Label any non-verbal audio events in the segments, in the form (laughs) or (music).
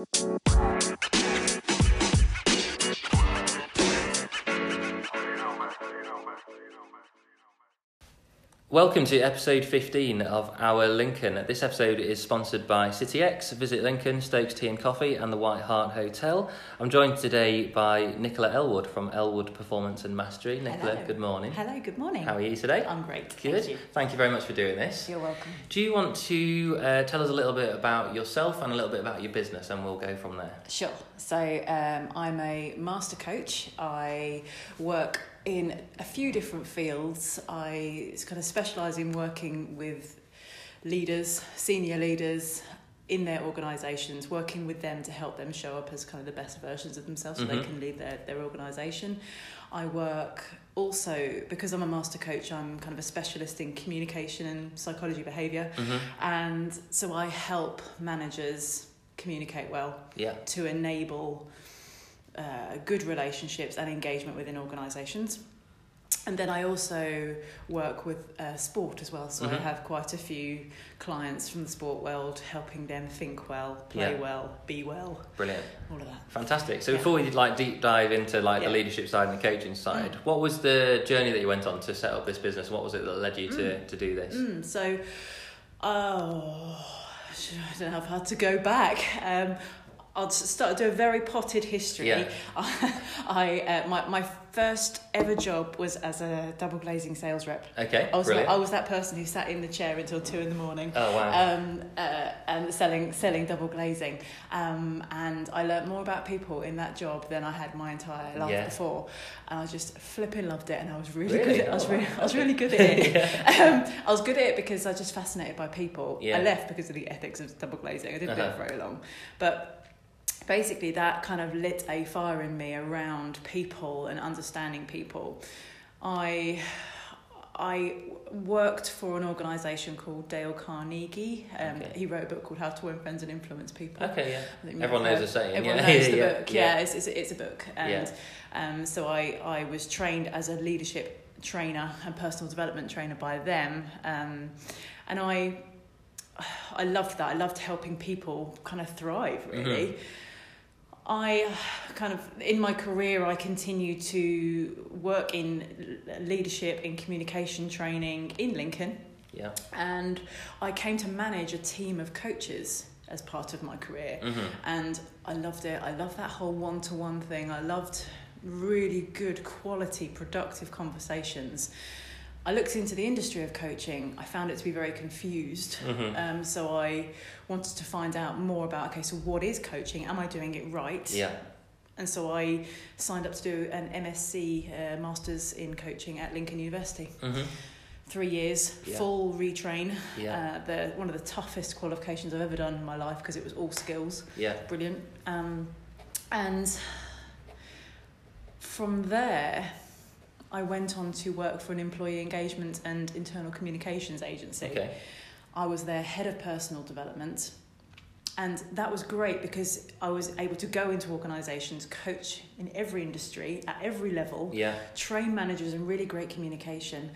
Música Welcome to episode 15 of Our Lincoln. This episode is sponsored by CityX, Visit Lincoln, Stokes Tea and Coffee, and the White Hart Hotel. I'm joined today by Nicola Elwood from Elwood Performance and Mastery. Nicola, Hello. good morning. Hello, good morning. How are you today? I'm great. Good. Thank you. Thank you very much for doing this. You're welcome. Do you want to uh, tell us a little bit about yourself and a little bit about your business, and we'll go from there? Sure. So um, I'm a master coach. I work in a few different fields. I kind of specialise in working with leaders, senior leaders in their organisations, working with them to help them show up as kind of the best versions of themselves so they Mhm. can lead their, their organisation. I work also, because I'm a master coach, I'm kind of a specialist in communication and psychology behaviour. hmm And so I help managers communicate well Yeah. to enable uh, good relationships and engagement within organisations. And then I also work with uh, sport as well. So I Mhm. have quite a few clients from the sport world helping them think well, play Yeah. well, be well, Brilliant. all of that. Fantastic. So Yeah. before we like deep dive into like the leadership side and the coaching side, Mm. what was the journey that you went on to set up this business? What was it that led you to, to do this? Mm, so, oh, I don't know how far to go back. Um, I'll start to do a very potted history. Yeah. (laughs) I uh, my my first ever job was as a double glazing sales rep. Okay. I was Brilliant. I was that person who sat in the chair until two in the morning. oh wow. Um, uh, and selling selling double glazing, um, and I learnt more about people in that job than I had my entire life Yeah. before, and I just flipping loved it, and I was really, Really? good. At, I was Oh, really. I was really good at it. (laughs) um, I was good at it because I was just fascinated by people. Yeah. I left because of the ethics of double glazing. I didn't do Uh-huh. it for very long, but basically that kind of lit a fire in me around people and understanding people. I I worked for an organisation called Dale Carnegie. Um, Okay. He wrote a book called How to Win Friends and Influence People. okay. Yeah. I think you Everyone knows the saying, Everyone yeah. knows (laughs) the Yeah, book. yeah. Yeah, It's, it's, it's a book, and um, so I I was trained as a leadership trainer and personal development trainer by them, um, and I I loved that. I loved helping people kind of thrive. Really. Mhm. I kind of in my career I continue to work in leadership in communication training in Lincoln Yeah. and I came to manage a team of coaches as part of my career hmm and I loved it. I loved that whole one to one thing. I loved really good quality productive conversations. I looked into the industry of coaching. I found it to be very confused. hmm Um, so I wanted to find out more about okay, so what is coaching? Am I doing it right? Yeah. And so I signed up to do an MSc, uh, Masters in Coaching at Lincoln University. hmm Three years, Yeah. full retrain. Yeah. Uh, the one of the toughest qualifications I've ever done in my life because it was all skills. Yeah. Brilliant. Um, and from there, I went on to work for an employee engagement and internal communications agency. Okay. I was their head of personal development. And that was great because I was able to go into organisations, coach in every industry, at every level, Yeah. train managers in really great communication.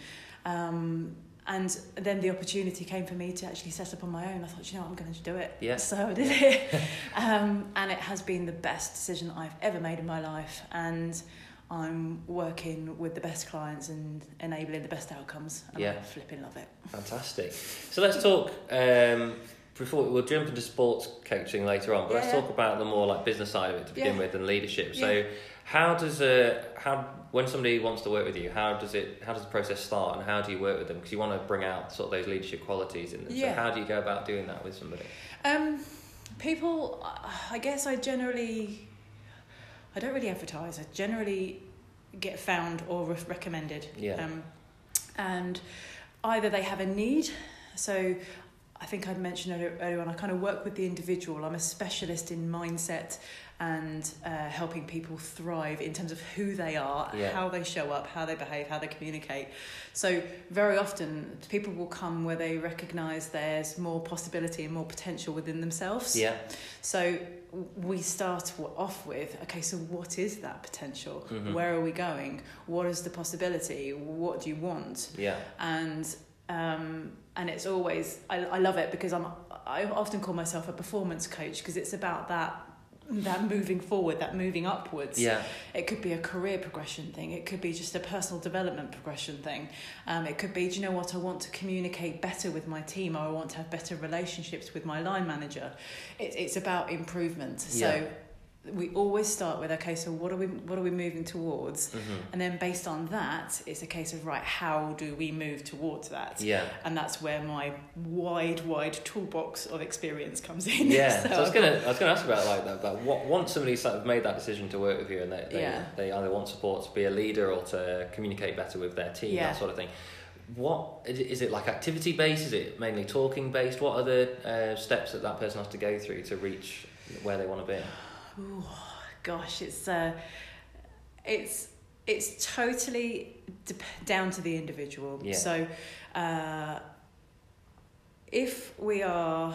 Um, and then the opportunity came for me to actually set up on my own. I thought, you know what, I'm going to do it. Yeah. So I did it. (laughs) um, and it has been the best decision I've ever made in my life. And I'm working with the best clients and enabling the best outcomes. And Yeah. I flipping love it. Fantastic. So let's talk. Um, before we'll jump into sports coaching later on, but let's Yeah. talk about the more like business side of it to begin Yeah. with and leadership. So, Yeah. how does a how when somebody wants to work with you, how does it how does the process start, and how do you work with them? Because you want to bring out sort of those leadership qualities in them. Yeah. So, how do you go about doing that with somebody? Um, people, I guess I generally, I don't really advertise. I generally get found or re- recommended. Yeah. Um, and either they have a need, so I think I'd mentioned earlier, earlier on, I kind of work with the individual. I'm a specialist in mindset and uh, helping people thrive in terms of who they are, Yeah. how they show up, how they behave, how they communicate. So very often people will come where they recognise there's more possibility and more potential within themselves. Yeah. So we start off with okay, so what is that potential? Mhm. Where are we going? What is the possibility? What do you want? Yeah. and um, and it's always I, I love it because I'm I often call myself a performance coach because it's about that that moving forward, that moving upwards. Yeah. It could be a career progression thing. It could be just a personal development progression thing. Um, it could be, do you know what? I want to communicate better with my team, or I want to have better relationships with my line manager. It, it's about improvement. So Yeah. We always start with okay. So what are we what are we moving towards? hmm And then based on that, it's a case of right. How do we move towards that? Yeah. And that's where my wide, wide toolbox of experience comes in. Yeah, (laughs) So so I was gonna, I was gonna ask about like that. But what, once somebody's sort of made that decision to work with you, and they, they, Yeah. they either want support to be a leader or to communicate better with their team, Yeah. that sort of thing. What is it, is it like activity based? Is it mainly talking based? What are the uh, steps that that person has to go through to reach where they want to be? Ooh, gosh, it's uh, it's it's totally dep down to the individual. Yeah. So, uh, if we are,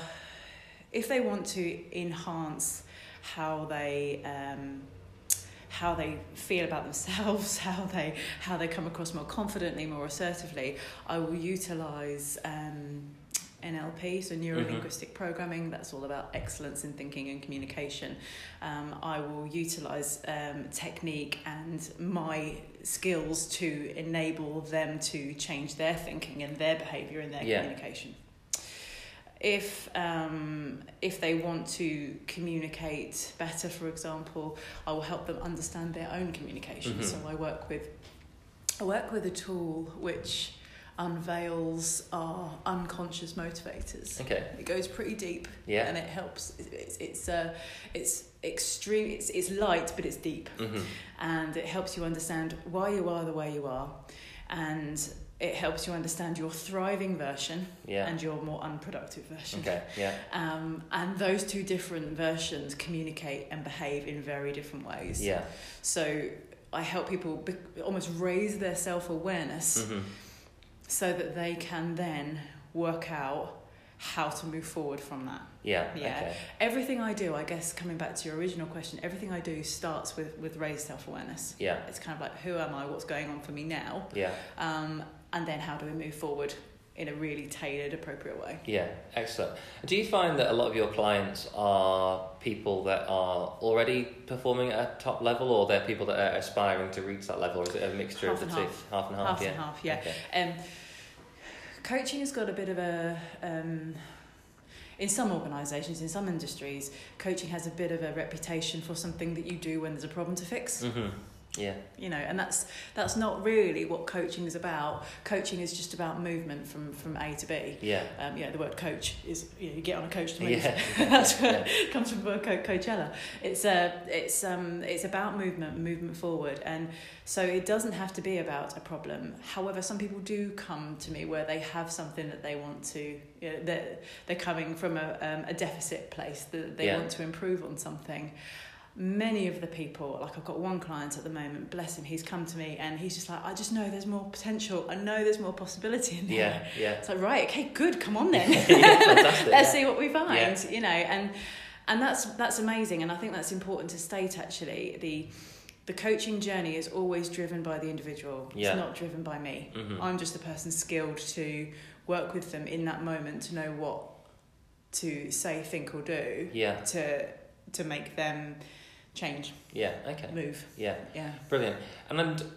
if they want to enhance how they. Um, how they feel about themselves, (laughs) how they how they come across more confidently, more assertively. I will utilize um, NLP, so neuro linguistic programming. That's all about excellence in thinking and communication. Um, I will utilize um, technique and my skills to enable them to change their thinking and their behavior and their Yeah. communication. If um, if they want to communicate better, for example, I will help them understand their own communication. Mhm. So I work with I work with a tool which unveils our unconscious motivators. Okay. It goes pretty deep, Yeah. and it helps. It's it's uh, it's extreme. It's it's light, but it's deep, hmm and it helps you understand why you are the way you are, and it helps you understand your thriving version Yeah. and your more unproductive version. Okay. Yeah. Um, and those two different versions communicate and behave in very different ways. Yeah. So I help people be- almost raise their self awareness hmm so that they can then work out how to move forward from that. Yeah. Yeah. Okay. Everything I do, I guess, coming back to your original question, everything I do starts with, with raised self awareness. Yeah. It's kind of like, who am I? What's going on for me now? Yeah. Um, and then how do we move forward in a really tailored, appropriate way? Yeah, excellent. Do you find that a lot of your clients are people that are already performing at a top level, or they're people that are aspiring to reach that level, or is it a mixture Half of the two? half. Half and half. Half yeah. and half, yeah. Okay. Um, coaching has got a bit of a um, in some organisations, in some industries, coaching has a bit of a reputation for something that you do when there's a problem to fix. Mhm. Yeah. You know, and that's that's not really what coaching is about. Coaching is just about movement from from A to B. Yeah. Um, you know, the word coach is you, know, you get on a coach to move. Yeah. (laughs) That's where Yeah. it comes from the word Co- Coachella. It's uh, it's um, it's about movement, movement forward, and so it doesn't have to be about a problem. However, some people do come to me where they have something that they want to. You know, they're they're coming from a um, a deficit place that they Yeah. want to improve on something. Many of the people, like I've got one client at the moment, bless him, he's come to me and he's just like, I just know there's more potential. I know there's more possibility in there. Yeah. Yeah. It's like, right, okay, good, come on then. (laughs) yeah. (laughs) Let's see what we find, Yeah. you know, and and that's that's amazing, and I think that's important to state. Actually, the the coaching journey is always driven by the individual. Yeah. It's not driven by me. Mhm. I'm just the person skilled to work with them in that moment to know what to say, think, or do Yeah. to to make them change, Yeah. Okay. move. Yeah. Yeah. Brilliant. And um, then,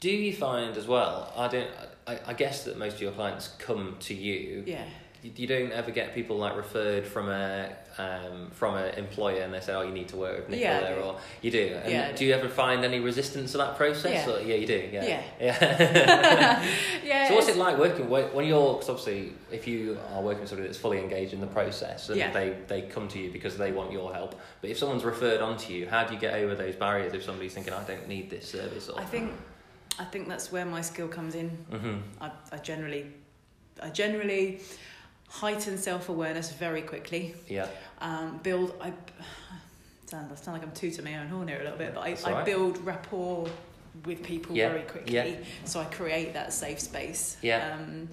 do you find as well? I don't. I, I guess that most of your clients come to you. Yeah. You, don't ever get people like referred from a um, from an employer and they say, "Oh, you need to work with Nicola," Yeah, or you do. And Yeah, do do. you ever find any resistance to that process? Yeah. Or, yeah, you do. Yeah. Yeah. (laughs) Yeah. Yeah. so what's it like working when when you're? Cause obviously, if you are working with somebody that's fully engaged in the process and Yeah. they they come to you because they want your help, but if someone's referred on to you, how do you get over those barriers? If somebody's thinking, "I don't need this service," or I think I think that's where my skill comes in. hmm I, I generally I generally heighten self awareness very quickly. yeah, Um, build I (sighs) sound, I sound like I'm tooting my own horn here a little bit, but I, That's I build rapport with people Yeah, very quickly. yeah. So I create that safe space. Yeah. Um,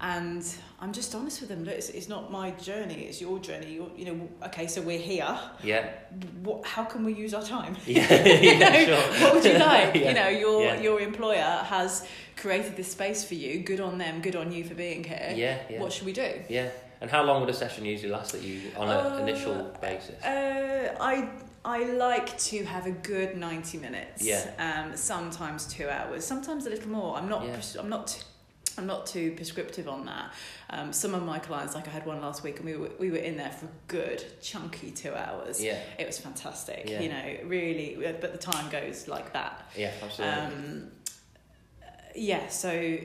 and I'm just honest with them. Look, it's, it's not my journey; it's your journey. You're, you know, okay. So we're here. yeah, What? How can we use our time? (laughs) yeah, (laughs) You know, yeah, sure. what would you (laughs) like? Yeah. You know, your Yeah. your employer has created this space for you. Good on them. Good on you for being here. Yeah, yeah. What should we do? Yeah. And how long would a session usually last that you on an Uh, initial basis? Uh, I I like to have a good ninety minutes. Yeah. Um, sometimes two hours, sometimes a little more. I'm not. I'm not. I'm not too prescriptive on that. Um, some of my clients, like I had one last week, and we were we were in there for a good chunky two hours. yeah, It was fantastic. Yeah. You know, really. But the time goes like that. yeah, absolutely. Um, yeah. So.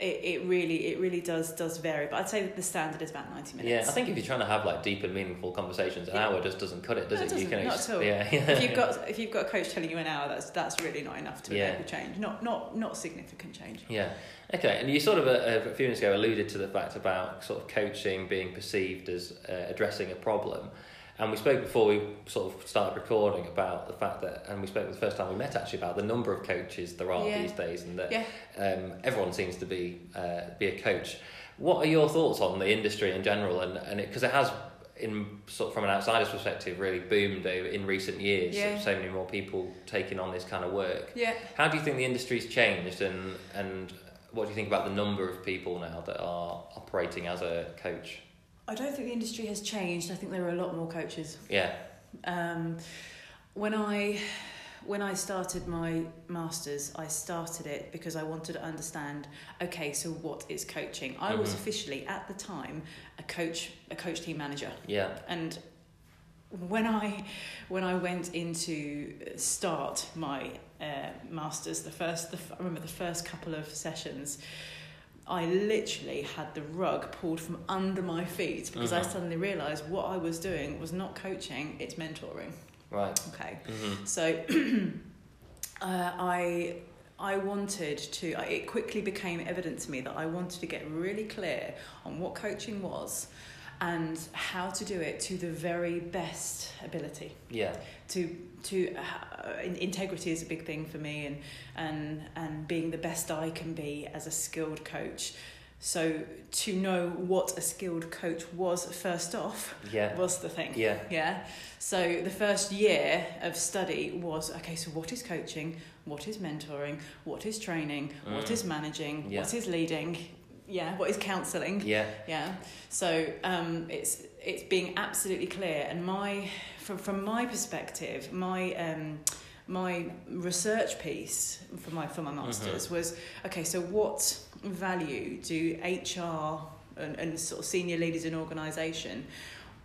It, it really it really does does vary, but I'd say that the standard is about ninety minutes. yeah, I think if you're trying to have like deep and meaningful conversations, an Yeah. hour just doesn't cut it, does No, it? you can not ex- at all. Yeah, if you've got if you've got a coach telling you an hour, that's that's really not enough to Yeah. make a change. Not not not significant change. Yeah. Okay, and you sort of uh, a few minutes ago alluded to the fact about sort of coaching being perceived as uh, addressing a problem, and we spoke before we sort of started recording about the fact that, and we spoke the first time we met actually about the number of coaches there are Yeah. these days, and that Yeah. um, everyone seems to be uh, be a coach. What are your thoughts on the industry in general, and and because it, has. In sort of from an outsider's perspective, really boomed over in recent years. Yeah. So many more people taking on this kind of work. Yeah. How do you think the industry's changed, and and what do you think about the number of people now that are operating as a coach? I don't think the industry has changed. I think there are a lot more coaches. Yeah, Um, when I when I started my masters, I started it because I wanted to understand. Okay, so what is coaching? I was Mhm. officially at the time a coach, a coach team manager. yeah, and when I when I went into start my uh, masters, the first the, I remember the first couple of sessions, I literally had the rug pulled from under my feet because I Mhm. suddenly realised what I was doing was not coaching; it's mentoring. right. Okay, hmm so (clears throat) uh, I I wanted to. It quickly became evident to me that I wanted to get really clear on what coaching was, and how to do it to the very best ability. Yeah, To to uh, in- integrity is a big thing for me, and and and being the best I can be as a skilled coach. So to know what a skilled coach was first off yeah, was the thing. yeah, Yeah. So the first year of study was okay, so what is coaching? What is mentoring? What is training? What Mm. is managing? Yeah. What is leading? Yeah, what is counselling? yeah, Yeah. So um, it's it's being absolutely clear and my from from my perspective, my um, my research piece for my for my masters was okay, so what value do HR and, and sort of senior leaders in organisation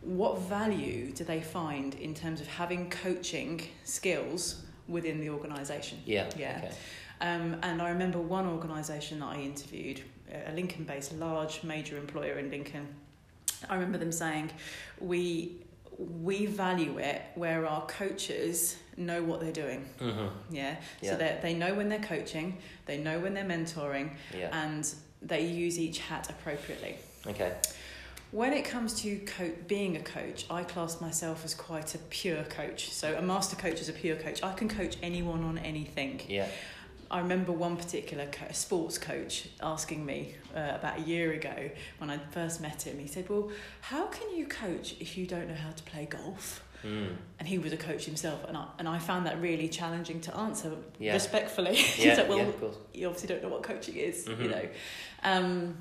what value do they find in terms of having coaching skills within the organisation? yeah. Yeah. Okay. Um, and I remember one organisation that I interviewed, a Lincoln based large major employer in Lincoln. I remember them saying, we, we value it where our coaches know what they're doing. hmm Yeah. Yeah. So they they know when they're coaching, they know when they're mentoring, Yeah. and they use each hat appropriately. Okay. When it comes to co- being a coach, I class myself as quite a pure coach. So a master coach is a pure coach. I can coach anyone on anything. Yeah. I remember one particular co- sports coach asking me uh, about a year ago when I first met him. He said, "Well, how can you coach if you don't know how to play golf?" Mm. And he was a coach himself, and I, and I found that really challenging to answer Yeah. respectfully. (laughs) Yeah. said, "Well, yeah. You obviously don't know what coaching is, Mhm. you know. Um,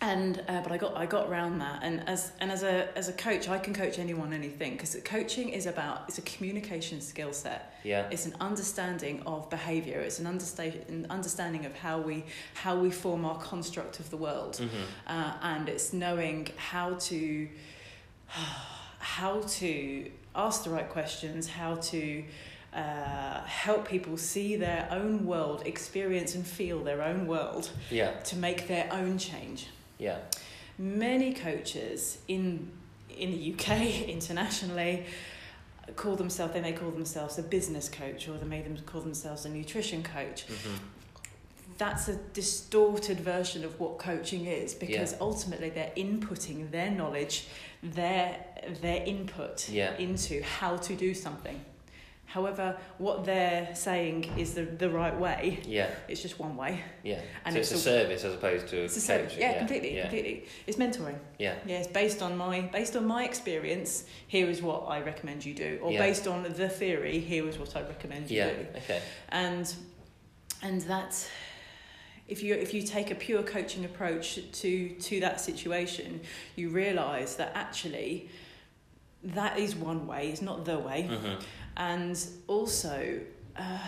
and uh, but I got I got around that, and as and as a as a coach, I can coach anyone anything because coaching is about it's a communication skill set. Yeah. It's an understanding of behaviour. It's an understand an understanding of how we how we form our construct of the world, hmm uh, and it's knowing how to how to ask the right questions, how to uh, help people see their own world, experience and feel their own world Yeah. to make their own change. Yeah. Many coaches in in the UK (laughs) internationally call themselves they may call themselves a business coach or they may them call themselves a nutrition coach. hmm That's a distorted version of what coaching is because Yeah. ultimately they're inputting their knowledge, their their input Yeah. into how to do something. However, what they're saying is the, the right way. Yeah. It's just one way. Yeah. And so it's it's, a, a- service as opposed to a It's a coach. service. Yeah, completely, Yeah. completely. It's mentoring. Yeah. Yeah, it's based on my based on my experience. Here is what I recommend you do, or Yeah. based on the theory. Here is what I recommend you Yeah. do. Okay. And and that if you if you take a pure coaching approach to to that situation, you realise that actually that is one way, it's not the way, Mhm. And also. Uh,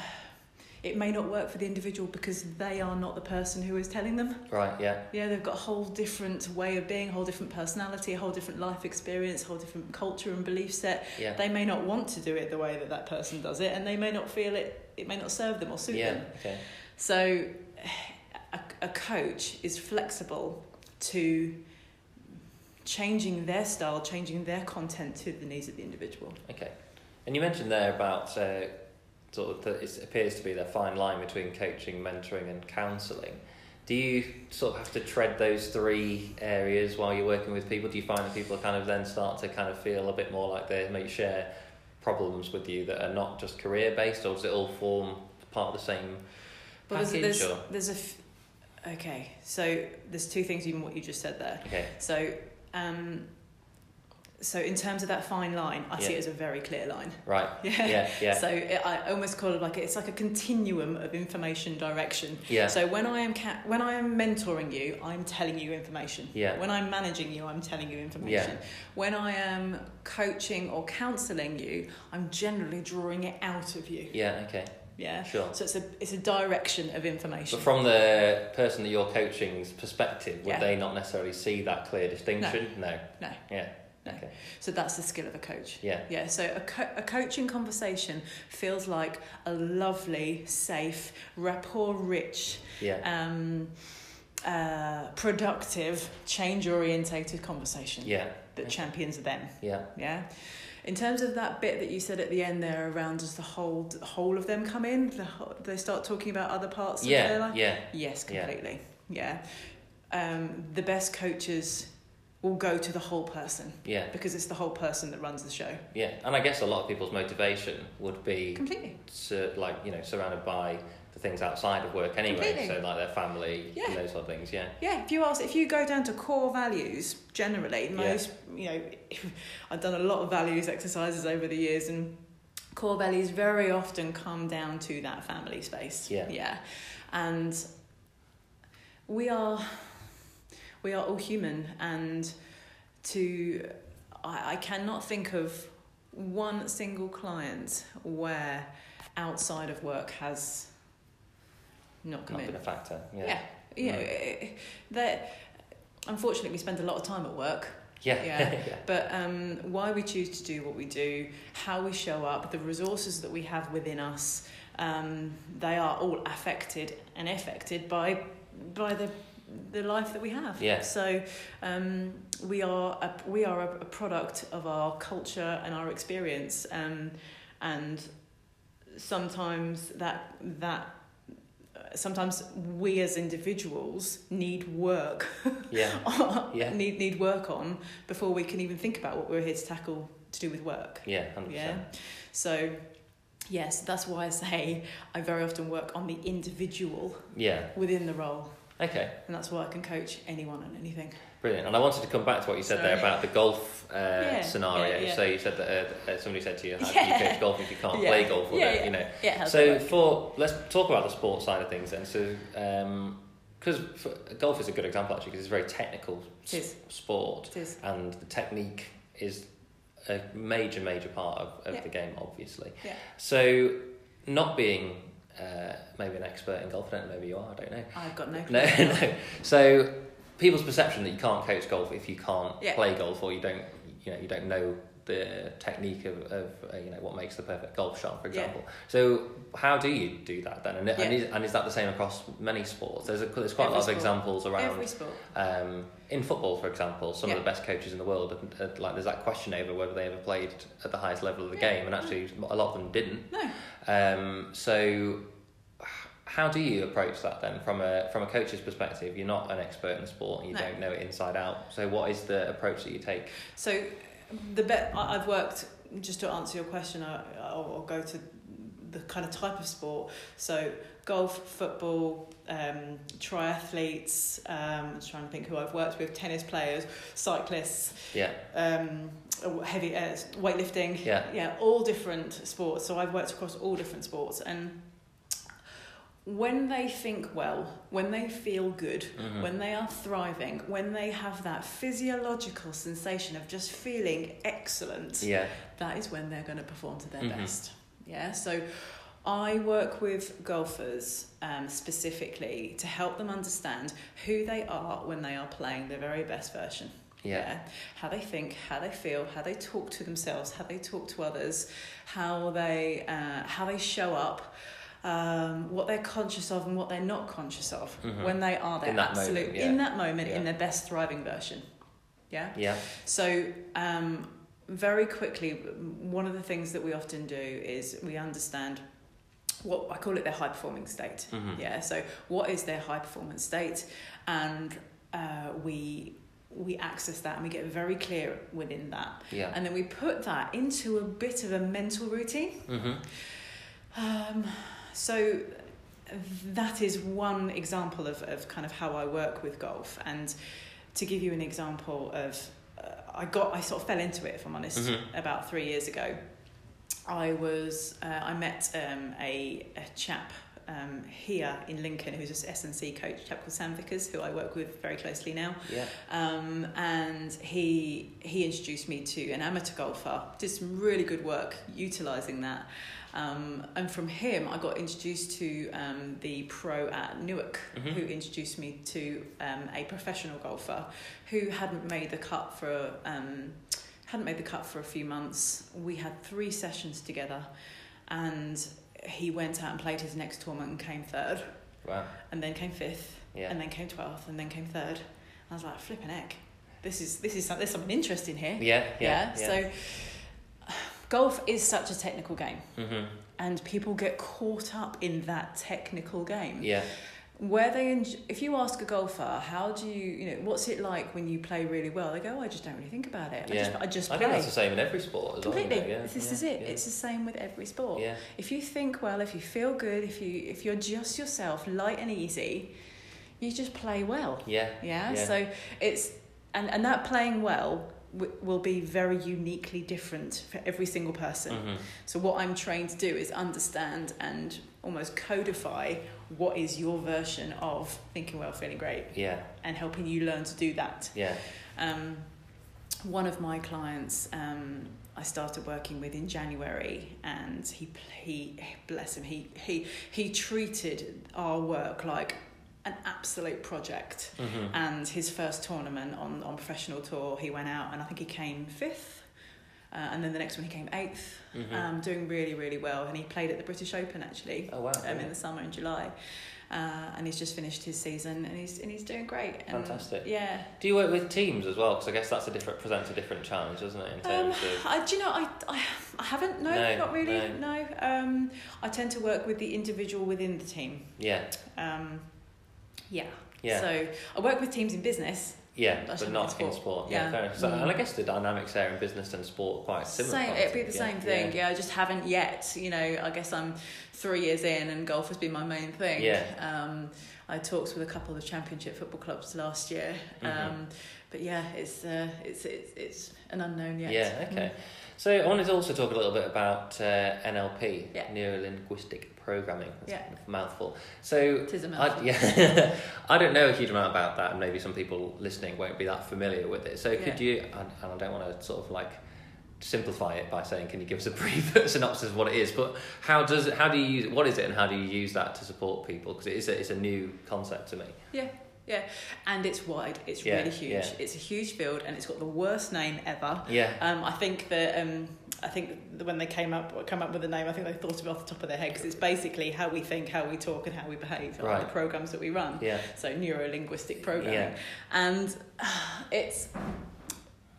it may not work for the individual because they are not the person who is telling them. Right. Yeah. Yeah, they've got a whole different way of being, a whole different personality, a whole different life experience, a whole different culture and belief set. Yeah. They may not want to do it the way that that person does it, and they may not feel it. It may not serve them or suit yeah. them. Okay. So, a, a coach is flexible to changing their style, changing their content to the needs of the individual. Okay. And you mentioned there about uh, sort of that it appears to be the fine line between coaching, mentoring, and counselling. Do you sort of have to tread those three areas while you're working with people? Do you find that people kind of then start to kind of feel a bit more like they may share problems with you that are not just career based, or does it all form part of the same But package? there's, or? there's a. F- okay, so there's two things in what you just said there. Okay. So, um, so in terms of that fine line, I see it as a very clear line. Right. (laughs) Yeah. Yeah. Yeah. So it, I almost call it like it's like a continuum of information direction. yeah. So when I am ca- when I am mentoring you, I'm telling you information. Yeah. When I'm managing you, I'm telling you information. Yeah. When I am coaching or counselling you, I'm generally drawing it out of you. yeah. Okay. Yeah. Sure. So it's a it's a direction of information. But from the person that you're coaching's perspective, would Yeah. they not necessarily see that clear distinction? No. No. Yeah. No. Okay. So that's the skill of a coach. Yeah. Yeah, so a, co- a coaching conversation feels like a lovely, safe, rapport rich, Yeah. um, uh, productive, change orientated conversation Yeah. that champions them. Yeah. Yeah. In terms of that bit that you said at the end there around does the whole whole of them come in? The, whole- they start talking about other parts of their Yeah. life? Yeah. Yes, Yeah. completely. Yeah. Um, the best coaches will go to the whole person Yeah. because it's the whole person that runs the show. Yeah. And I guess a lot of people's motivation would be Completely. sur- like you know surrounded by the things outside of work anyway. Completely. So like their family Yeah. and those sort of things. Yeah. Yeah, if you ask, if you go down to core values, generally, most, you know, (laughs) I've done a lot of values exercises over the years, and core values very often come down to that family space. Yeah. Yeah. And we are, we are all human, and to, I, I cannot think of one single client where outside of work has not come Not in. been a factor. Yeah. Yeah. You know, Right. that unfortunately we spend a lot of time at work. Yeah. Yeah. (laughs) yeah. But um, why we choose to do what we do, how we show up, the resources that we have within us, um, they are all affected and affected by by the the life that we have. Yeah. So um, we are a, we are a, product of our culture and our experience, um, and sometimes that that sometimes we as individuals need work (laughs) Yeah. Yeah. (laughs) need need work on before we can even think about what we're here to tackle to do with work Yeah. Hundred yeah so yes that's why i say i very often work on the individual Yeah. within the role Okay. and that's why i can coach anyone on anything Brilliant. And I wanted to come back to what you said there Sorry. about the golf uh, Yeah, scenario. yeah, yeah. So you said that uh, uh, somebody said to you, "How do you coach golf if you can't (laughs) play golf?" Or Yeah, you know. yeah So for let's talk about the sports side of things then. So because golf is a good example actually because it's a very technical s- sport and the technique is a major major part of, of the game obviously. Yeah. So not being uh, maybe an expert in golf, I don't know, maybe you are, I don't know. i've got no Clue. No, (laughs) no. So people's perception that you can't coach golf if you can't Yeah. play golf or you don't, you know, you don't know the technique of, of uh, you know what makes the perfect golf shot, for Yeah. example. So how do you do that then? And, and, is, and is that the same across many sports? There's a, there's quite Every a lot of examples around. every sport Um, in football, for example, some Yeah. of the best coaches in the world, uh, like there's that question over whether they ever played at the highest level of the Yeah. game, and actually a lot of them didn't. no Um, so, how do you approach that then from a from a coach's perspective? You're not an expert in the sport, and you No. don't know it inside out. So, what is the approach that you take? So, the bet I've worked just to answer your question. I, I'll, I'll go to the kind of type of sport. So, golf, football, um, triathletes. Um, I'm trying to think who I've worked with: tennis players, cyclists, Yeah, um, heavy uh, weightlifting. Yeah. yeah, all different sports. So I've worked across all different sports and. When they think well, when they feel good, Mhm. when they are thriving, when they have that physiological sensation of just feeling excellent, Yeah. that is when they're going to perform to their Mhm. best. Yeah, so I work with golfers um, specifically to help them understand who they are when they are playing their very best version. Yeah. How they think, how they feel, how they talk to themselves, how they talk to others, how they uh, how they show up, um, what they're conscious of and what they're not conscious of Mhm. when they are their In absolute moment, yeah. in that moment Yeah. in their best thriving version. Yeah. Yeah. So, um, very quickly, one of the things that we often do is we understand what I call it their high performing state. Mhm. Yeah. So, what is their high performance state, and uh, we we access that and we get very clear within that, Yeah. and then we put that into a bit of a mental routine. Mhm. Um, so that is one example of, of kind of how I work with golf. And to give you an example of, uh, I got, I sort of fell into it, if I'm honest, Mhm. about three years ago. I was, uh, I met um, a, a chap um, here in Lincoln who's an S&C coach, a chap called Sam Vickers, who I work with very closely now. Yeah. Um, and he he introduced me to an amateur golfer. Did some really good work utilizing that. Um, and from him, I got introduced to um, the pro at Newark, Mhm. who introduced me to um, a professional golfer who hadn't made the cut for um, hadn't made the cut for a few months. We had three sessions together, and he went out and played his next tournament and came third, Wow. and then came fifth, Yeah. and then came twelfth, and then came third. I was like, flipping heck, this is this is there's something interesting here. Yeah. Yeah. Yeah. So golf is such a technical game, Mhm. and people get caught up in that technical game. Yeah. Where they, if you ask a golfer, how do you, you know, what's it like when you play really well? They go, oh, I just don't really think about it. I Yeah. just, I just I play. think that's the same in every sport Completely. well. Yeah. This yeah. is it. It's the same with every sport. Yeah. If you think well, if you feel good, if you if you're just yourself, light and easy, you just play well. Yeah. Yeah. Yeah. So it's and and that playing well w- will be very uniquely different for every single person. Mhm. So what I'm trained to do is understand and almost codify what is your version of thinking well, feeling great, Yeah. and helping you learn to do that. Yeah. Um, one of my clients um, I started working with in January, and he he bless him he he he treated our work like an absolute project. Mhm. And his first tournament on on professional tour, he went out and I think he came fifth. Uh, and then the next one he came 8th Mhm. um, doing really really well. And he played at the British Open actually Oh wow. um, yeah. in the summer in July. Uh, and he's just finished his season and he's and he's doing great. And Fantastic. Yeah. Do you work with teams as well? Because I guess that's a different presents a different challenge, doesn't it? In Um, terms of I, do you know, I, I, I haven't, no, No, not really, no. no. Um, I tend to work with the individual within the team. yeah, Um, yeah. yeah, So I work with teams in business. yeah, but in not in sport. sport. Yeah, Yeah. fair enough. So, Mm. and I guess the dynamics there in business and sport are quite similar. Same, it'd be the Yeah, same thing. Yeah. Yeah. I just haven't yet. You know, I guess I'm three years in, and golf has been my main thing. Yeah. Um, I talked with a couple of championship football clubs last year. Um, Mhm. but yeah, it's uh, it's it's it's an unknown yet. Yeah, okay. Mm. So I wanted to also talk a little bit about uh, NLP, Yeah. neuro linguistic programming. That's Yeah. a mouthful. So It is a I, mouthful. yeah, (laughs) I don't know a huge amount about that, and maybe some people listening won't be that familiar with it. So could Yeah. you? And, and I don't want to sort of like simplify it by saying, can you give us a (laughs) brief synopsis of what it is? But how does it? How do you use? What is it, and how do you use that to support people? Because it is a, it's a new concept to me. Yeah, yeah, and it's wide. It's Yeah, really huge. yeah. It's a huge field, and it's got the worst name ever. Yeah. Um, I think that um, I think when they came up come up with the name, I think they thought of it off the top of their head because it's basically how we think, how we talk, and how we behave. like Right. the programs that we run. Yeah. So neuro linguistic programming, Yeah. and (sighs) it's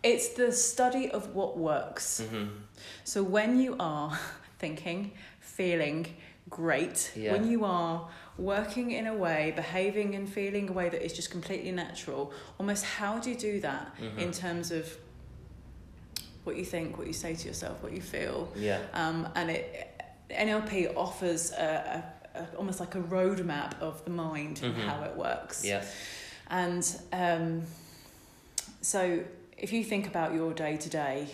it's the study of what works. hmm So when you are (laughs) thinking, feeling great, Yeah. when you are working in a way, behaving and feeling a way that is just completely natural, almost how do you do that Mhm. in terms of what you think, what you say to yourself, what you feel? Yeah. Um, and it NLP offers a, a, a, almost like a roadmap of the mind and Mhm. how it works. Yeah. And um, so, if you think about your day to day,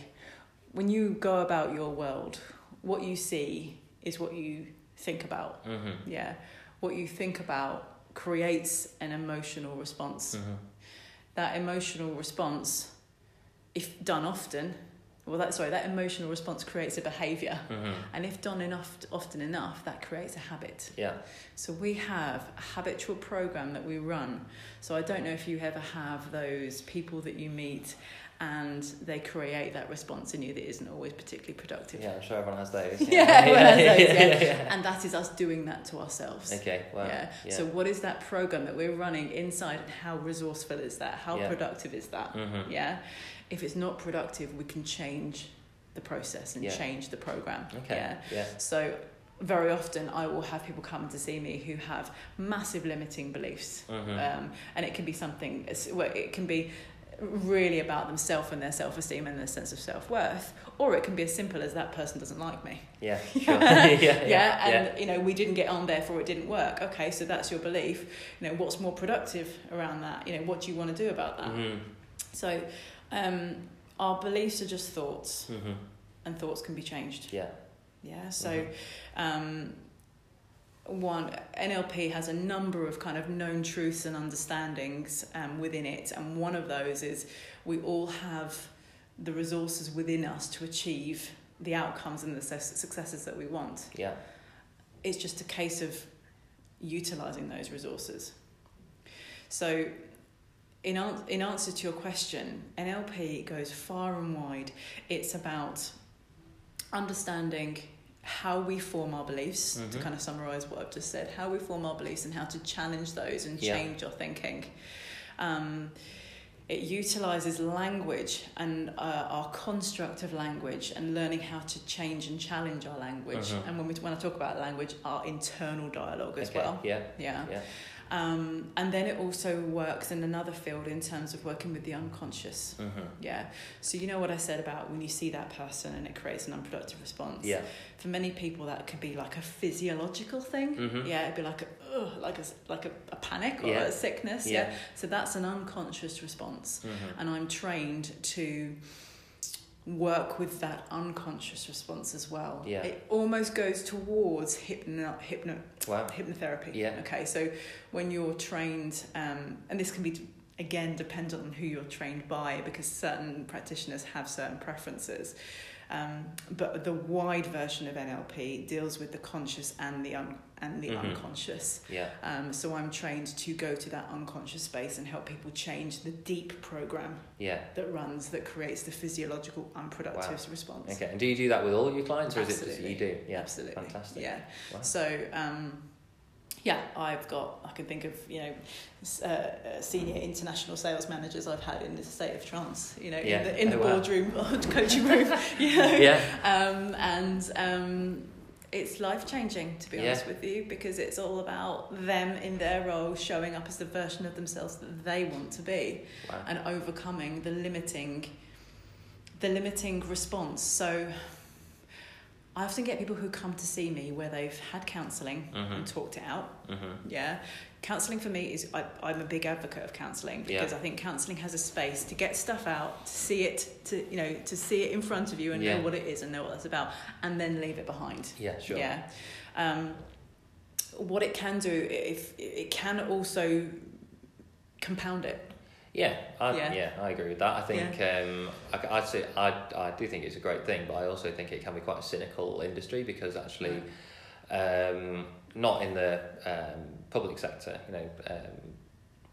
when you go about your world, what you see is what you think about. hmm Yeah. what you think about creates an emotional response. Mm-hmm. That emotional response, if done often, well, that sorry, that emotional response creates a behavior, Mm-hmm. and if done enough, often enough, that creates a habit. Yeah. So we have a habitual program that we run. So I don't know if you ever have those people that you meet and they create that response in you that isn't always particularly productive. Yeah, I'm sure everyone has those. (laughs) Yeah, everyone has those, yeah. (laughs) yeah. And that is us doing that to ourselves. Okay. Wow. Yeah. Yeah. So what is that program that we're running inside and how resourceful is that? How Yeah. productive is that? Mhm. Yeah. If it's not productive, we can change the process and Yeah. change the program. Okay. Yeah. Yeah. So very often I will have people come to see me who have massive limiting beliefs. Mhm. Um, and it can be something, well, it can be really about themselves and their self-esteem and their sense of self-worth or it can be as simple as that person doesn't like me Yeah. (laughs) Sure. (laughs) yeah. yeah, Yeah. and you know we didn't get on therefore it didn't work okay so that's your belief you know what's more productive around that you know what do you want to do about that Mhm. so um, our beliefs are just thoughts Mhm. and thoughts can be changed Yeah. yeah so Mhm. um, one NLP has a number of kind of known truths and understandings um, within it, and one of those is we all have the resources within us to achieve the outcomes and the successes that we want. Yeah. It's just a case of utilizing those resources. So, in, an- in answer to your question, NLP goes far and wide. It's about understanding how we form our beliefs, to Mhm. kind of summarize what I've just said, how we form our beliefs and how to challenge those and Yeah. change our thinking. Um, it utilizes language and uh, our construct of language and learning how to change and challenge our language. Mhm. And when, we, when I talk about language, our internal dialogue as okay. well. Yeah. Yeah. Yeah. Um, and then it also works in another field in terms of working with the unconscious. Mhm. Yeah. So you know what I said about when you see that person and it creates an unproductive response. Yeah. For many people, that could be like a physiological thing. Mhm. Yeah, it'd be like a ugh, like a like a, a panic or Yeah. a sickness. Yeah. Yeah. So that's an unconscious response, Mhm. and I'm trained to work with that unconscious response as well. Yeah. It almost goes towards hypno hypno Wow. hypnotherapy. Yeah. Okay, so when you're trained, um, and this can be again dependent on who you're trained by because certain practitioners have certain preferences. Um, but the wide version of NLP deals with the conscious and the un- and the Mhm. unconscious. Yeah. Um, so I'm trained to go to that unconscious space and help people change the deep program Yeah. that runs that creates the physiological unproductive response. Okay. And do you do that with all your clients, or is it just you do? Yeah. Absolutely. Fantastic. Yeah. Wow. So, um, yeah, I've got, I can think of, you know, uh, uh, senior international sales managers I've had in this state of trance, you know, Yeah. in the, in the Oh, boardroom or (laughs) coaching room, (laughs) you know. Yeah. Um, and um, it's life changing, to be Yeah. honest with you, because it's all about them in their role showing up as the version of themselves that they want to be Wow. and overcoming the limiting the limiting response so i often get people who come to see me where they've had counselling Mhm. and talked it out Mhm. yeah counselling for me is I, i'm a big advocate of counselling Yeah. because i think counselling has a space to get stuff out to see it to you know to see it in front of you and Yeah. know what it is and know what that's about and then leave it behind Yeah. Sure. yeah. Um, what it can do, if it can also compound it. Yeah, I, yeah. Yeah. I agree with that. I think um, I, I'd say I, I do think it's a great thing, but I also think it can be quite a cynical industry because actually, um, not in the um, public sector, you know, um,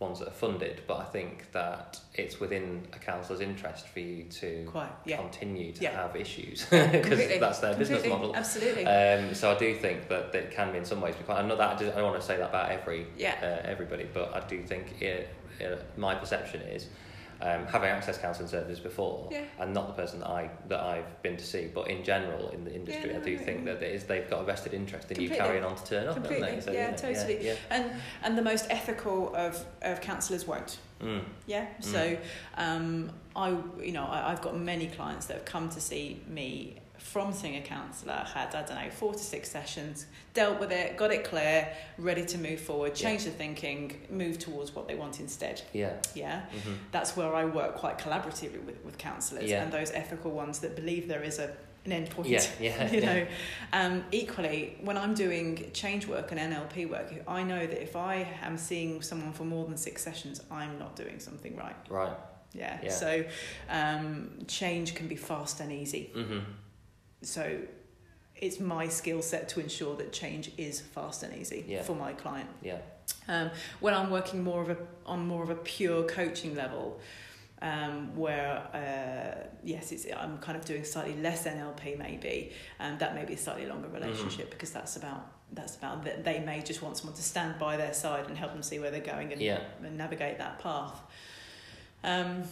ones that are funded, but I think that it's within a counsellor's interest for you to Quite, yeah. continue to Yeah. have issues (laughs) because that's their business Completely, model. Absolutely. Um, so I do think that it can be in some ways quite. I know that I don't, I don't want to say that about every Yeah. uh, everybody, but I do think it, it, my perception is um, having access counselling services before, Yeah. and not the person that I that I've been to see, but in general in the industry, Yeah, I do no, think no. that is, they've got a vested interest in you carrying on to turn up, haven't Completely. they? So, Yeah, know, totally. Yeah, and and the most ethical of, of counsellors won't. yeah. Mm, Yeah. So um, I you know I, I've got many clients that have come to see me from seeing a counsellor, had I don't know four to six sessions, dealt with it, got it clear, ready to move forward, Yeah. change the thinking, move towards what they want instead. yeah. Yeah. hmm that's where I work quite collaboratively with, with counsellors Yeah. and those ethical ones that believe there is a, an end point. Yeah, (laughs) yeah, you yeah. know, um, equally when I'm doing change work and NLP work, I know that if I am seeing someone for more than six sessions, I'm not doing something right. Right. Yeah. Yeah. So um, change can be fast and easy. Mm-hmm. So it's my skill set to ensure that change is fast and easy Yeah. for my client. Yeah. Um, when I'm working more of a on more of a pure coaching level, um, where uh, yes, it's I'm kind of doing slightly less NLP maybe, and that may be a slightly longer Mm-hmm. relationship because that's about that's about that they may just want someone to stand by their side and help them see where they're going and, Yeah. and navigate that path. Um,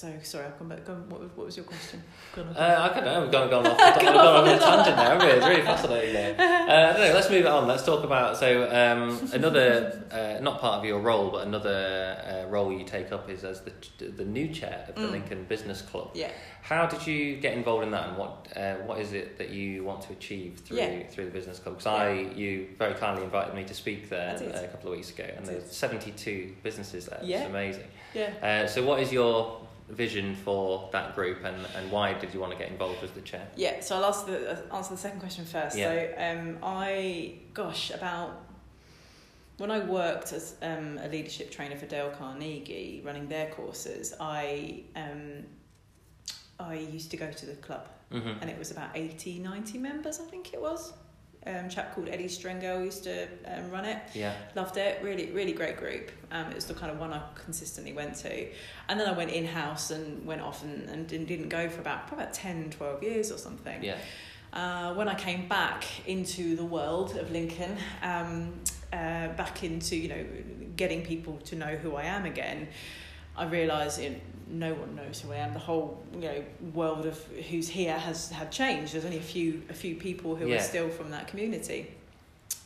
so sorry, I've gone back. Gone, what, was- what was your question? Gone. Uh, I don't know. We've gone, gone off. We've gone off on a tangent haven't we? It's really fascinating. There. Uh, I don't know. Let's move it on. Let's talk about so um, another uh, not part of your role, but another uh, role you take up is as the the new chair of the Mm. Lincoln Business Club. yeah. How did you get involved in that, and what uh, what is it that you want to achieve through Yeah. through the business club? Because I you very kindly invited me to speak there a couple of weeks ago, and there's seventy two businesses there. Yeah. It's amazing. Yeah. Uh, so, what is your vision for that group, and, and why did you want to get involved as the chair? Yeah, so I'll ask the, uh, answer the second question first. Yeah. So, um, I, gosh, about when I worked as um, a leadership trainer for Dale Carnegie, running their courses, I um, I used to go to the club, Mm-hmm. and it was about 80, 90 members, I think it was. Um, a chap called Eddie Strengo used to um, run it. Yeah. Loved it. Really, really great group. Um, it was the kind of one I consistently went to. And then I went in house and went off and, and didn't, didn't go for about probably about 10, 12 years or something. Yeah. Uh, when I came back into the world of Lincoln, um, uh, back into you know getting people to know who I am again, I realise you know, no one knows who I am. The whole you know world of who's here has had changed. There's only a few a few people who Yeah. are still from that community.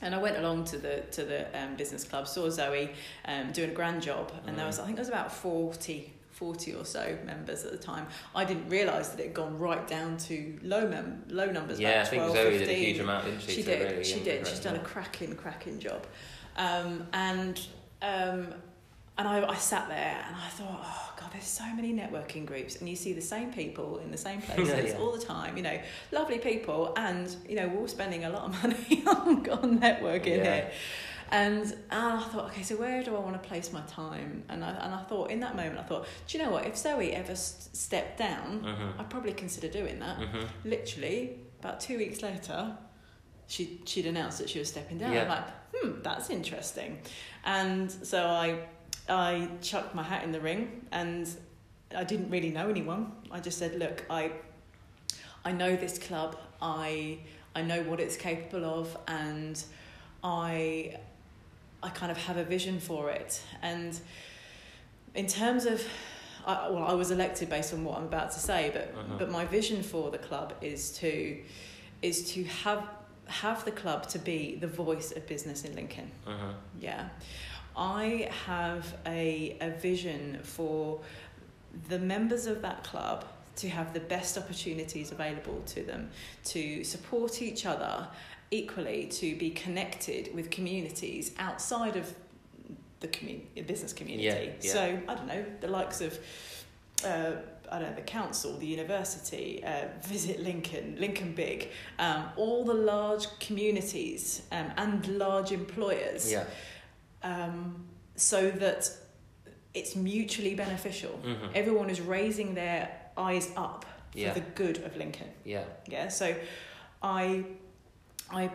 And I went along to the to the um, business club, saw Zoe um, doing a grand job, and there was I think there was about 40, 40 or so members at the time. I didn't realise that it had gone right down to low mem low numbers. Yeah, I think 12, Zoe 15. did a huge amount, didn't she? She did. really she did. She's done a cracking, cracking job. Um, and um, and I, I sat there and I thought, oh god, there's so many networking groups, and you see the same people in the same (laughs) places Yeah, yeah. all the time. You know, lovely people, and you know, we're all spending a lot of (laughs) money on, on networking Yeah. here. And, and I thought, okay, so where do I want to place my time? And I, and I thought, in that moment, I thought, do you know what? If Zoe ever s- stepped down, Mhm. I'd probably consider doing that Mhm. literally about two weeks later she she'd announced that she was stepping down Yeah. i'm like hmm that's interesting and so i i chucked my hat in the ring and i didn't really know anyone i just said look i i know this club i i know what it's capable of and i i kind of have a vision for it and in terms of I, well, I was elected based on what I'm about to say, but Mhm. but my vision for the club is to is to have have the club to be the voice of business in Lincoln. Mhm. Yeah, I have a a vision for the members of that club to have the best opportunities available to them to support each other equally to be connected with communities outside of the commu- business community Yeah, yeah. so i don't know the likes of uh, I don't know, the council, the university, uh, Visit Lincoln, Lincoln Big, um, all the large communities um, and large employers Yeah. Um, so that it's mutually beneficial. Mhm. Everyone is raising their eyes up for Yeah. the good of Lincoln. Yeah. Yeah, so I, I,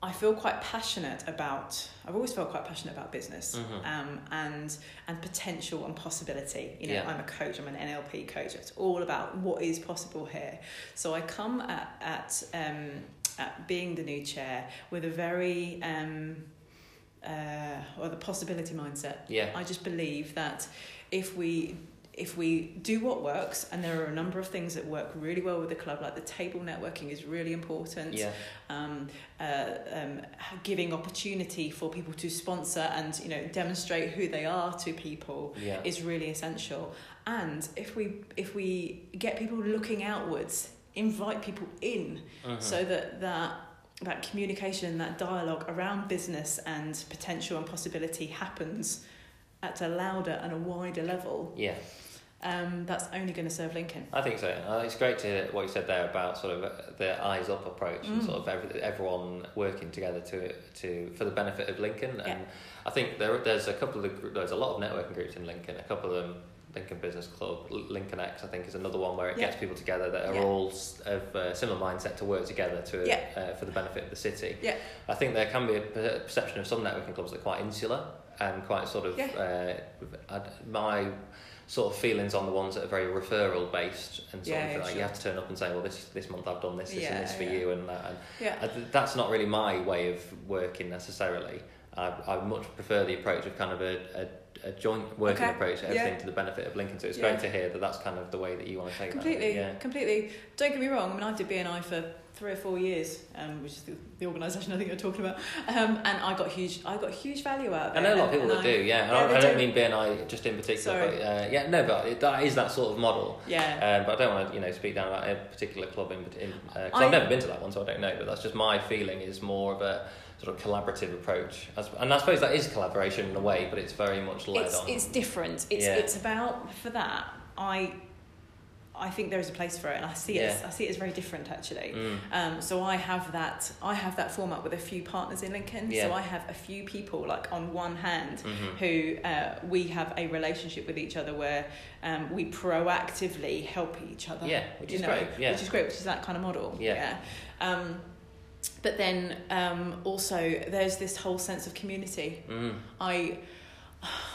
I feel quite passionate about. I've always felt quite passionate about business Mhm. um, and and potential and possibility. You know, Yeah. I'm a coach. I'm an NLP coach. It's all about what is possible here. So I come at at um, at being the new chair with a very um, uh, or the possibility mindset. Yeah. I just believe that if we if we do what works, and there are a number of things that work really well with the club, like the table networking is really important. Yeah. Um, uh, um, giving opportunity for people to sponsor and you know demonstrate who they are to people Yeah. is really essential. And if we if we get people looking outwards, invite people in, Mhm. so that that that communication that dialogue around business and potential and possibility happens at a louder and a wider level Yeah. um, that's only going to serve Lincoln. I think so. Uh, it's great to hear what you said there about sort of uh, the eyes up approach and Mm. sort of every, everyone working together to to for the benefit of Lincoln. And Yeah. I think there there's a couple of the, there's a lot of networking groups in Lincoln. A couple of them. Lincoln Business Club, Lincoln X, I think, is another one where it Yeah. gets people together that are Yeah. all of uh, similar mindset to work together to Yeah. uh, for the benefit of the city. Yeah. I think there can be a perception of some networking clubs that are quite insular and quite sort of uh, my sort of feelings on the ones that are very referral based and sort of like you have to turn up and say well this this month I've done this this and this for you and that and Yeah. Th- that's not really my way of working necessarily I, I much prefer the approach of kind of a, a, a joint working Okay, approach to everything yeah. to the benefit of Lincoln so it's Yeah. great to hear that that's kind of the way that you want to take it. Completely, that yeah completely. Don't get me wrong. I mean, I did BNI for three or four years, um, which is the, the organisation I think you're talking about, um, and I got huge. I got huge value out of it. I know a lot of people that I- do, yeah. Yeah, I, I don't do. mean BNI just in particular, Sorry. but uh, yeah, no, but it, that is that sort of model. Yeah, Um, but I don't want to, you know, speak down about a particular club in, in uh I- I've never been to that one, so I don't know. But that's just my feeling. Is more of a sort of collaborative approach, and I suppose that is collaboration in a way, but it's very much led it's on. it's different. It's Yeah. it's about for that. I I think there is a place for it, and I see it. As, Yeah. I see it as very different actually. Mm, Um, so I have that. I have that format with a few partners in Lincoln. Yeah. So I have a few people like on one hand mhm. who uh, we have a relationship with each other where um, we proactively help each other. Yeah, which is know, great. Yeah. Which is great, which is that kind of model. Yeah. Um, but then um, also there's this whole sense of community. Mm. I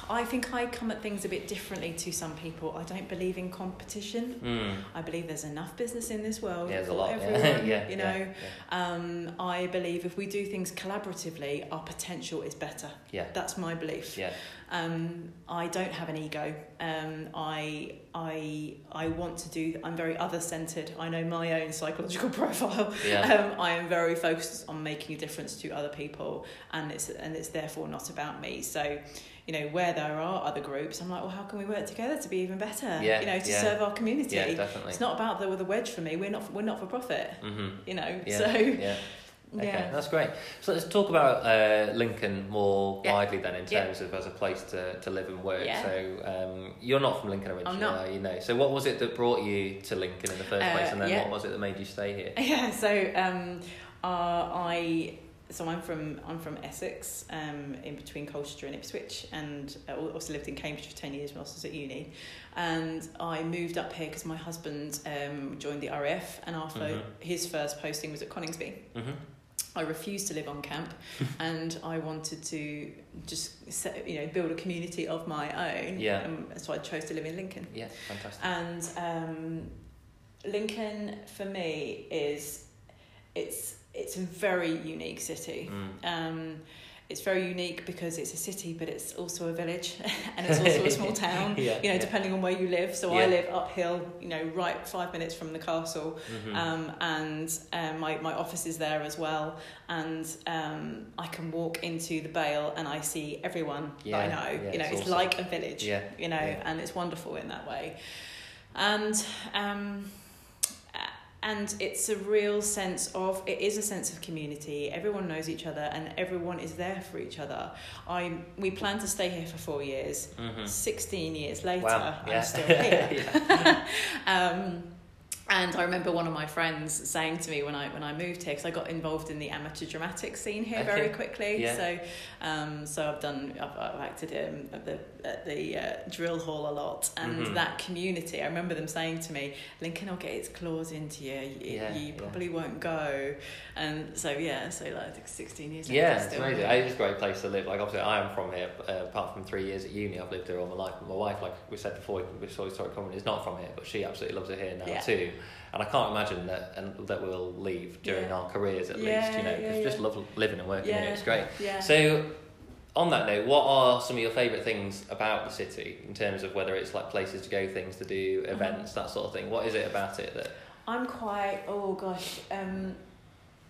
I think I come at things a bit differently to some people. I don't believe in competition. Mm. I believe there's enough business in this world Yeah, there's a lot. (laughs) everyone. Yeah, yeah, you yeah, know, yeah. um, I believe if we do things collaboratively, our potential is better. Yeah. That's my belief. Yeah. Um, I don't have an ego. Um, I I I want to do. I'm very other centered. I know my own psychological (laughs) profile. Yeah. Um, I am very focused on making a difference to other people, and it's and it's therefore not about me. So, you know, where there are other groups, I'm like, well, how can we work together to be even better? Yeah, You know, to yeah. serve our community. Yeah, definitely. It's not about the with a wedge for me. We're not we're not for profit. Mm-hmm. You know. Yeah. So yeah. (laughs) Okay, yeah. that's great. So let's talk about uh, Lincoln more Yeah. widely then, in Yeah. terms of as a place to, to live and work. Yeah. So um, you're not from Lincoln originally, not. are you know? So what was it that brought you to Lincoln in the first Uh, place, and then yeah. what was it that made you stay here? (laughs) Yeah, so um, uh, I so I'm from I'm from Essex, um, in between Colchester and Ipswich, and I also lived in Cambridge for ten years whilst I was at uni, and I moved up here because my husband um, joined the RAF, and after Mhm. his first posting was at Coningsby. hmm I refused to live on camp, (laughs) and I wanted to just set, you know build a community of my own. Yeah. Um, so I chose to live in Lincoln. Yeah, fantastic. And um, Lincoln for me is it's it's a very unique city. Mm. Um, it's very unique because it's a city, but it's also a village, (laughs) and it's also a small (laughs) town. Yeah, You know, yeah. depending on where you live. So Yeah. I live uphill, you know, right five minutes from the castle, Mhm. um, and um, my my office is there as well. And um, I can walk into the Bail, and I see everyone that I know. you know, it's it's, awesome. like a village. You know, and it's wonderful in that way. And um, and it's a real sense of it is a sense of community. Everyone knows each other, and everyone is there for each other. I we plan to stay here for four years. Mhm. Sixteen years later, Wow, yeah. I'm still (laughs) here. (laughs) Um, and I remember one of my friends saying to me when I when I moved here because I got involved in the amateur dramatic scene here very quickly. Yeah. So um, so I've done I've, I've acted um, at the at the uh, drill hall a lot, and Mhm. that community. I remember them saying to me, "Lincoln will get its claws into you. You, Yeah, you yeah. probably won't go." And so yeah, so like sixteen years. later, Yeah, it's amazing. here. It's a great place to live. Like obviously, I am from here. Uh, apart from three years at uni, I've lived here all my life. My wife, like we said before, we saw historic comedy, is not from here, but she absolutely loves it here now Yeah. too. And I can't imagine that and that we'll leave during Yeah. our careers at Yeah, least. You know, 'cause yeah, we just love living and working yeah, here. It's great. Yeah. So, on that note, what are some of your favourite things about the city in terms of whether it's like places to go, things to do, Mm-hmm. events, that sort of thing? What is it about it that? I'm quite. Oh gosh. Um,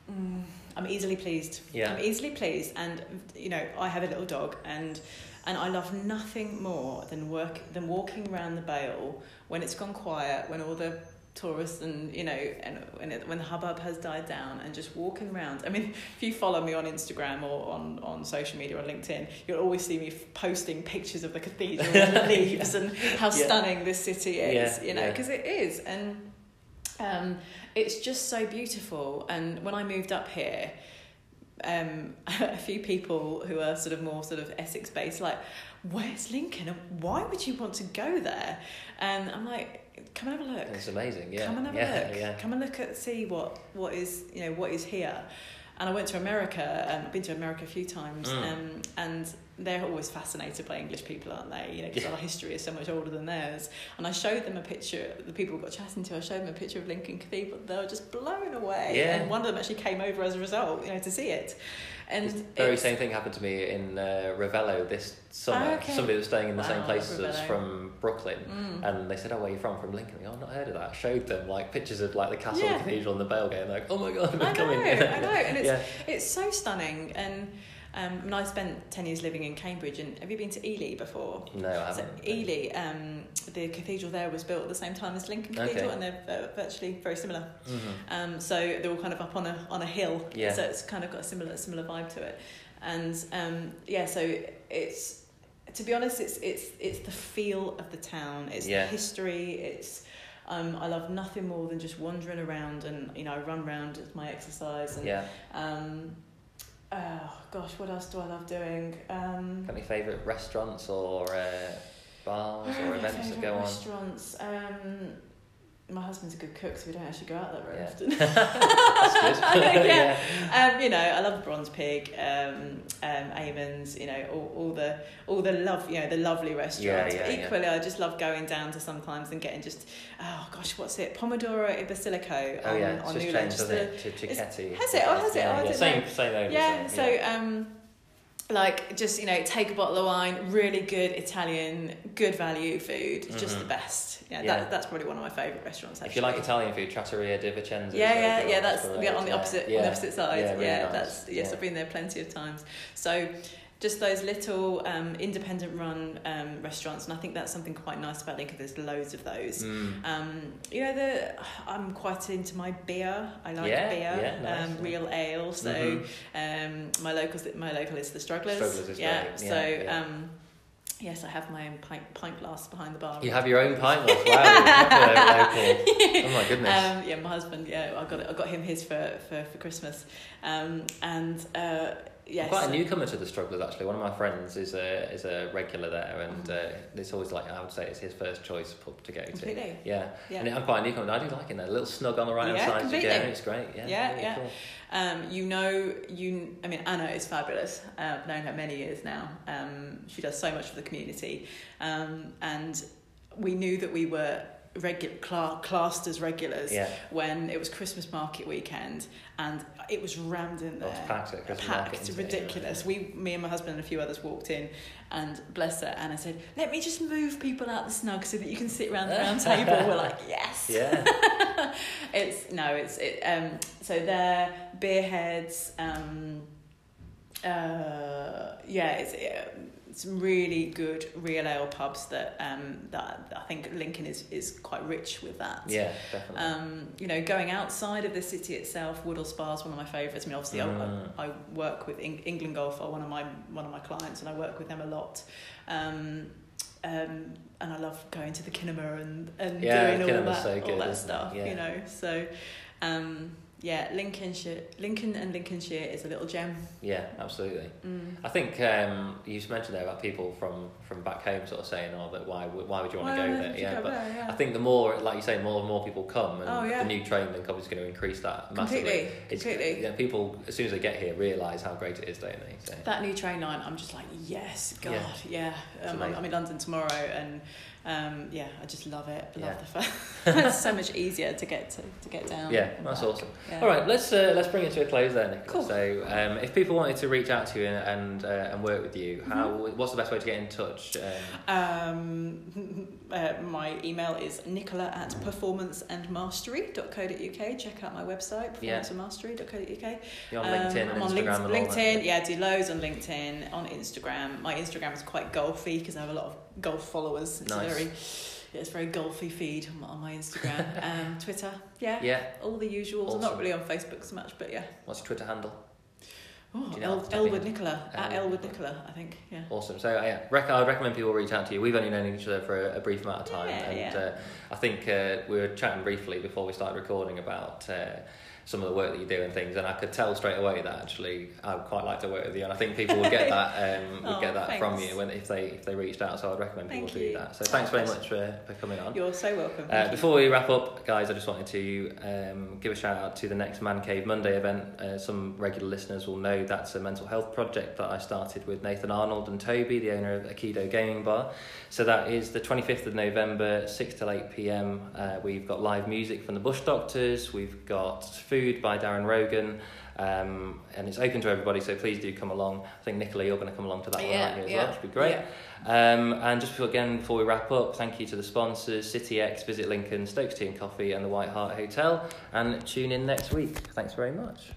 mm, I'm easily pleased. Yeah. I'm easily pleased, and you know, I have a little dog, and and I love nothing more than work than walking around the Bail when it's gone quiet, when all the tourists and you know and when it, when the hubbub has died down and just walking around i mean if you follow me on instagram or on on social media or linkedin you'll always see me posting pictures of the cathedral and the (laughs) leaves and how Yeah. stunning this city is Yeah, you know yeah. because it is and um it's just so beautiful and when i moved up here um, (laughs) a few people who are sort of more sort of Essex based, like, where's Lincoln? Why would you want to go there? And I'm like, come and have a look. It's amazing. Yeah. Come and have yeah, a look. Yeah. Come and look at see what what is you know what is here. And I went to America. Um, I've been to America a few times, Mm. um, and they're always fascinated by English people, aren't they? You know, because Yeah. our history is so much older than theirs. And I showed them a picture. The people we got chatting to, I showed them a picture of Lincoln Cathedral. They were just blown away. Yeah. And one of them actually came over as a result, you know, to see it. And the very same thing happened to me in uh, Ravello this summer. Oh, okay. Somebody was staying in the same place as us from Brooklyn, Mm. and they said, "Oh, where are you from?" From Lincoln. Go, "Oh, I've not heard of that. I showed them like pictures of like the castle, Yeah. cathedral, and the bell they're like, "Oh my god, (laughs) I they're know, coming!" I know, (laughs) and it's yeah. it's so stunning. And um, and I spent ten years living in Cambridge. And have you been to Ely before? No, I haven't. Ely, um, the cathedral there was built at the same time as Lincoln Okay. Cathedral, and they're virtually very similar. Mhm. Um, so they're all kind of up on a on a hill. Yeah. So it's kind of got a similar similar vibe to it, and um, yeah. So it's to be honest, it's it's it's the feel of the town. It's Yeah. the history. It's um, I love nothing more than just wandering around and you know I run around as my exercise and Yeah. um, oh gosh, what else do I love doing? Um, Got any favourite restaurants or uh, bars or events that go on? Restaurants. Um, my husband's a good cook, so we don't actually go out that very Yeah. often. (laughs) Good. (laughs) (laughs) yeah. Um, you know, I love Bronze Pig, um, um, Amon's, you know, all, all the all the love, you know, the lovely restaurants. Yeah, but yeah, equally, I just love going down to sometimes and getting just, oh gosh, what's it? Pomodoro e Basilico Oh on, yeah, it's on just Newland. changed, Just hasn't the-? To Cicchetti. has it? Oh, has it? Yeah, Oh, yeah. Same, same owner. yeah, so um, like just you know, take a bottle of wine, really good Italian, good value food, just Mhm. the best. Yeah, Yeah. That, that's probably one of my favourite restaurants. Actually. If you like Italian food, Trattoria di Vicenza. is Yeah, yeah, yeah. That's yeah, on the yeah. opposite on Yeah. the opposite side. Yeah, Yeah, really nice. that's yes. Yeah. I've been there plenty of times. So just those little um, independent run um, restaurants, and I think that's something quite nice about Lincoln. There's loads of those. Mm. Um, you know, the I'm quite into my beer. I like Yeah, beer, yeah, nice, um, yeah. real ale. So Mhm. um, my locals, my local is the Strugglers. Strugglers is yeah. So. Um, yes, I have my own pint, pint glass behind the bar. You have your own pint glass. Wow, local. (laughs) Oh my goodness. Um, yeah, my husband. Yeah, I got it. I got him his for for, for Christmas, um, and uh, yes, I'm quite a newcomer to the Strugglers actually. One of my friends is a is a regular there, and Mhm. uh, it's always like I would say it's his first choice pub to go to. Completely. Yeah. Yeah. And I'm quite a newcomer. I do like it there. A little snug on the right hand Yeah, side as you go. It's great. Yeah. Yeah, really yeah. Cool. Um, you know, you. I mean, Anna is fabulous. Uh, I've known her many years now. Um, she does so much for the community, um, and we knew that we were regular cla- classed as regulars Yeah. when it was Christmas market weekend, and it was rammed in there. it's packed market, packed, isn't it? ridiculous. We, me and my husband and a few others walked in, and bless her, Anna said, "Let me just move people out the snug so that you can sit around the round (laughs) table." We're like, "Yes." Yeah. (laughs) it's no, it's it. Um, so they're beer heads. Um, uh, yeah, it's some really good real ale pubs that um that I think Lincoln is is quite rich with that. Yeah. Definitely. Um, you know, going outside of the city itself, Woodhall Spa is one of my favourites. I mean, obviously, Mm. I, I work with Eng- England Golf, are one of my one of my clients, and I work with them a lot. Um, um, and I love going to the Kinema and, and Yeah, doing all that so all good, that isn't it? stuff. Yeah. You know, so um, yeah, Lincolnshire, Lincoln and Lincolnshire is a little gem. yeah. Absolutely. Mm. I think um, you mentioned there about people from, from back home sort of saying, "Oh, that why would why would you want to go there?" Yeah, go but there? Yeah. I think the more, like you say, more and more people come, and Oh, yeah. the new train link obviously going to increase that massively. completely, It's, completely. Yeah, people as soon as they get here realise how great it is, don't they? So, That new train line, I'm just like, yes, God, Yeah. yeah. Um, I'm. I'm in London tomorrow, and um, yeah, I just love it. I love Yeah. the fact (laughs) (laughs) it's so much easier to get to, to get down. yeah, that's back. awesome. Yeah. All right, let's uh, let's bring it to a close then. Nicola. Cool. So, um, if people wanted to reach out to you and and, uh, and work with you, how Mm-hmm. what's the best way to get in touch? Um, Um, (laughs) uh, my email is nicola at performanceandmastery.co.uk. Check out my website, performanceandmastery.co.uk. you're on Um, LinkedIn I'm on Instagram Link- and all that. LinkedIn, yeah, I do loads on LinkedIn, on Instagram. My Instagram is quite golfy because I have a lot of golf followers. Nice. Very, it's very golfy feed on, on my Instagram. (laughs) um, Twitter, yeah, Yeah. all the usuals. I'm Awesome. not really on Facebook so much, but yeah. What's your Twitter handle? Oh, you know El- off the top of your Elwood? Nicola at Elwood. Nicola, I think. Yeah. Awesome. So uh, yeah, rec- I would recommend people reach out to you. We've only known each other for a, a brief amount of time, Yeah, and yeah. Uh, I think uh, we were chatting briefly before we started recording about. Uh, some of the work that you do and things, and I could tell straight away that actually I would quite like to work with you, and I think people would get (laughs) that um, would Oh, get that from you when if they if they reached out. So I'd recommend people Thank do you. that. So thanks very much for, for coming on. You're so welcome. Uh, before we wrap up, guys, I just wanted to um, give a shout out to the next Man Cave Monday event. Uh, some regular listeners will know that's a mental health project that I started with Nathan Arnold and Toby, the owner of Aikido Gaming Bar. So that is the 25th of November, 6 till 8 pm. Uh, we've got live music from the Bush Doctors, we've got food by Darren Rogan. Um, and it's open to everybody, so please do come along. I think Nicola, you're going to come along to that one, Yeah, aren't you, as yeah, well? Which would be great. yeah. Um, and just before, again, before we wrap up, thank you to the sponsors City X, Visit Lincoln, Stokes Tea and Coffee, and the White Hart Hotel. And tune in next week. Thanks very much.